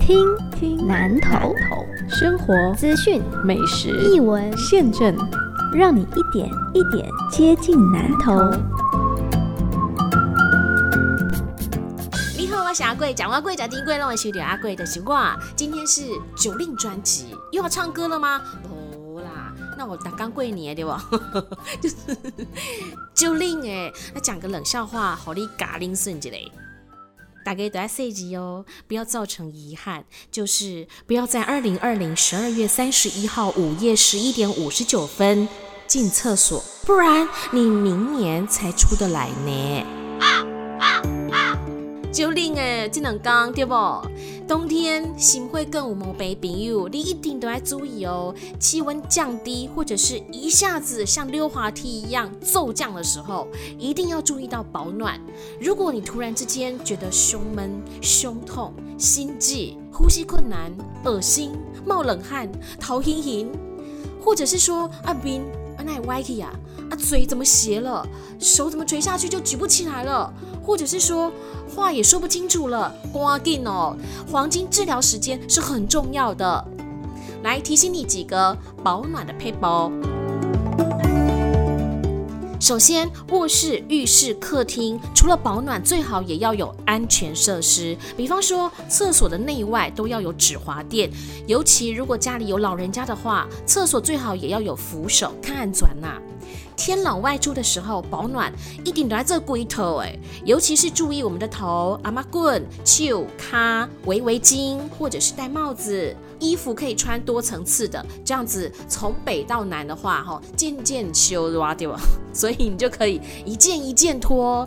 听听南头生活资讯美食译文现政，让你一点一点接近南头。你好，我是阿贵，讲阿贵讲丁贵，让我修点阿贵的习惯。今天是九令专辑，又要唱歌了吗？不啦，那我打刚过年对吧？就是九令哎，那讲个冷笑话，好你嘎铃顺之类。大家都要设计哦，不要造成遗憾，就是不要在二零二零十二月三十一号午夜十一点五十九分进厕所，不然你明年才出得来呢。九零诶，这两讲对不？冬天心会更有毛病朋友，你一定都要注意哦。气温降低或者是一下子像溜滑梯一样骤降的时候，一定要注意到保暖。如果你突然之间觉得胸闷、胸痛、心悸、呼吸困难、恶心、冒冷汗、头晕晕，或者是说阿斌阿奶歪起呀，啊嘴怎么斜了，手怎么垂下去就举不起来了，或者是说。话也说不清楚了，关键哦！黄金治疗时间是很重要的。来提醒你几个保暖的配包。首先，卧室、浴室、客厅除了保暖，最好也要有安全设施。比方说，厕所的内外都要有止滑垫，尤其如果家里有老人家的话，厕所最好也要有扶手，看转呐。天冷外出的时候，保暖一定都在这龟头哎，尤其是注意我们的头，阿妈棍、袖、卡、围围巾，或者是戴帽子，衣服可以穿多层次的，这样子从北到南的话，哈，件件修哇对吧？所以你就可以一件一件脱。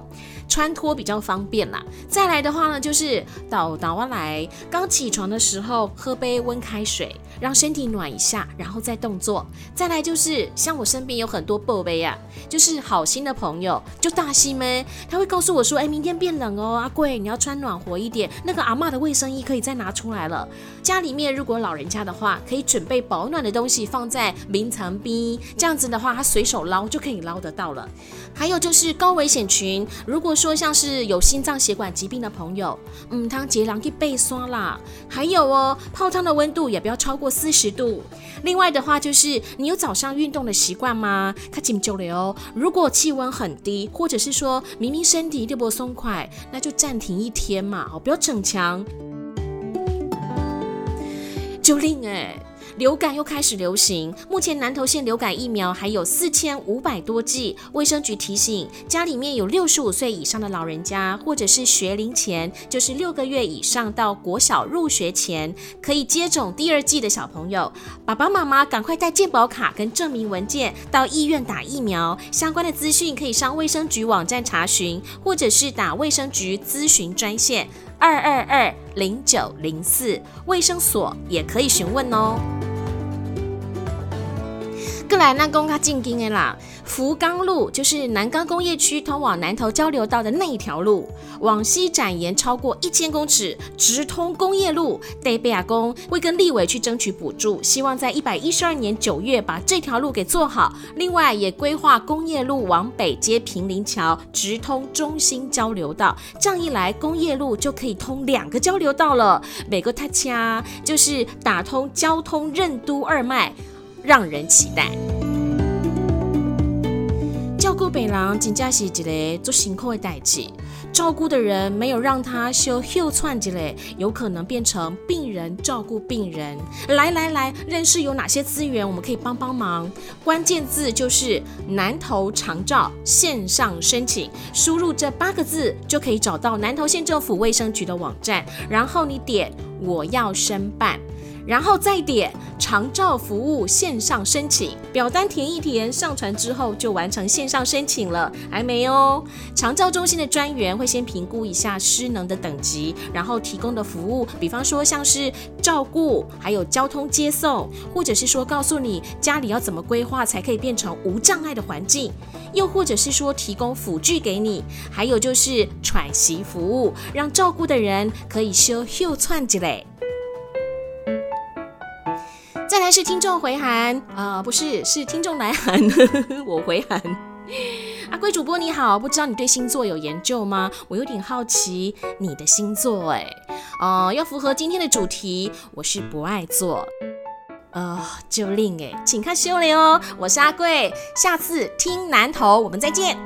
穿脱比较方便啦。再来的话呢，就是倒倒完来，刚起床的时候喝杯温开水，让身体暖一下，然后再动作。再来就是像我身边有很多宝贝啊，就是好心的朋友，就大西们，他会告诉我说，哎，明天变冷哦，阿贵你要穿暖和一点。那个阿妈的卫生衣可以再拿出来了。家里面如果老人家的话，可以准备保暖的东西放在冰藏冰，这样子的话，他随手捞就可以捞得到了。还有就是高危险群，如果说像是有心脏血管疾病的朋友，嗯，汤杰良可以备刷啦。还有哦，泡汤的温度也不要超过四十度。另外的话就是，你有早上运动的习惯吗？看紧就了哦。如果气温很低，或者是说明明身体就不松快，那就暂停一天嘛，哦，不要逞强。就令哎。流感又开始流行，目前南投县流感疫苗还有四千五百多剂。卫生局提醒，家里面有六十五岁以上的老人家，或者是学龄前，就是六个月以上到国小入学前可以接种第二剂的小朋友，爸爸妈妈赶快带健保卡跟证明文件到医院打疫苗。相关的资讯可以上卫生局网站查询，或者是打卫生局咨询专线二二二零九零四，卫生所也可以询问哦。过来那公卡进京的啦，福冈路就是南港工业区通往南投交流道的那一条路，往西展延超过一千公尺，直通工业路。德贝亚公会跟立委去争取补助，希望在一百一十二年九月把这条路给做好。另外也规划工业路往北接平林桥，直通中心交流道。这样一来，工业路就可以通两个交流道了。每个他掐就是打通交通任都二脉。让人期待。照顾病人真正是一个做辛苦的代志，照顾的人没有让他修休窜之类，有可能变成病人照顾病人。来来来，认识有哪些资源，我们可以帮帮忙。关键字就是南投长照线上申请，输入这八个字就可以找到南投县政府卫生局的网站，然后你点我要申办。然后再点长照服务线上申请表单填一填，上传之后就完成线上申请了。还没哦，长照中心的专员会先评估一下失能的等级，然后提供的服务，比方说像是照顾，还有交通接送，或者是说告诉你家里要怎么规划才可以变成无障碍的环境，又或者是说提供辅具给你，还有就是喘息服务，让照顾的人可以休休喘之类。再来是听众回函啊，不是，是听众来函，我回函。阿贵主播你好，不知道你对星座有研究吗？我有点好奇你的星座哎。呃，要符合今天的主题，我是不爱做。呃，就令哎，请看修炼哦。我是阿贵，下次听南投，我们再见。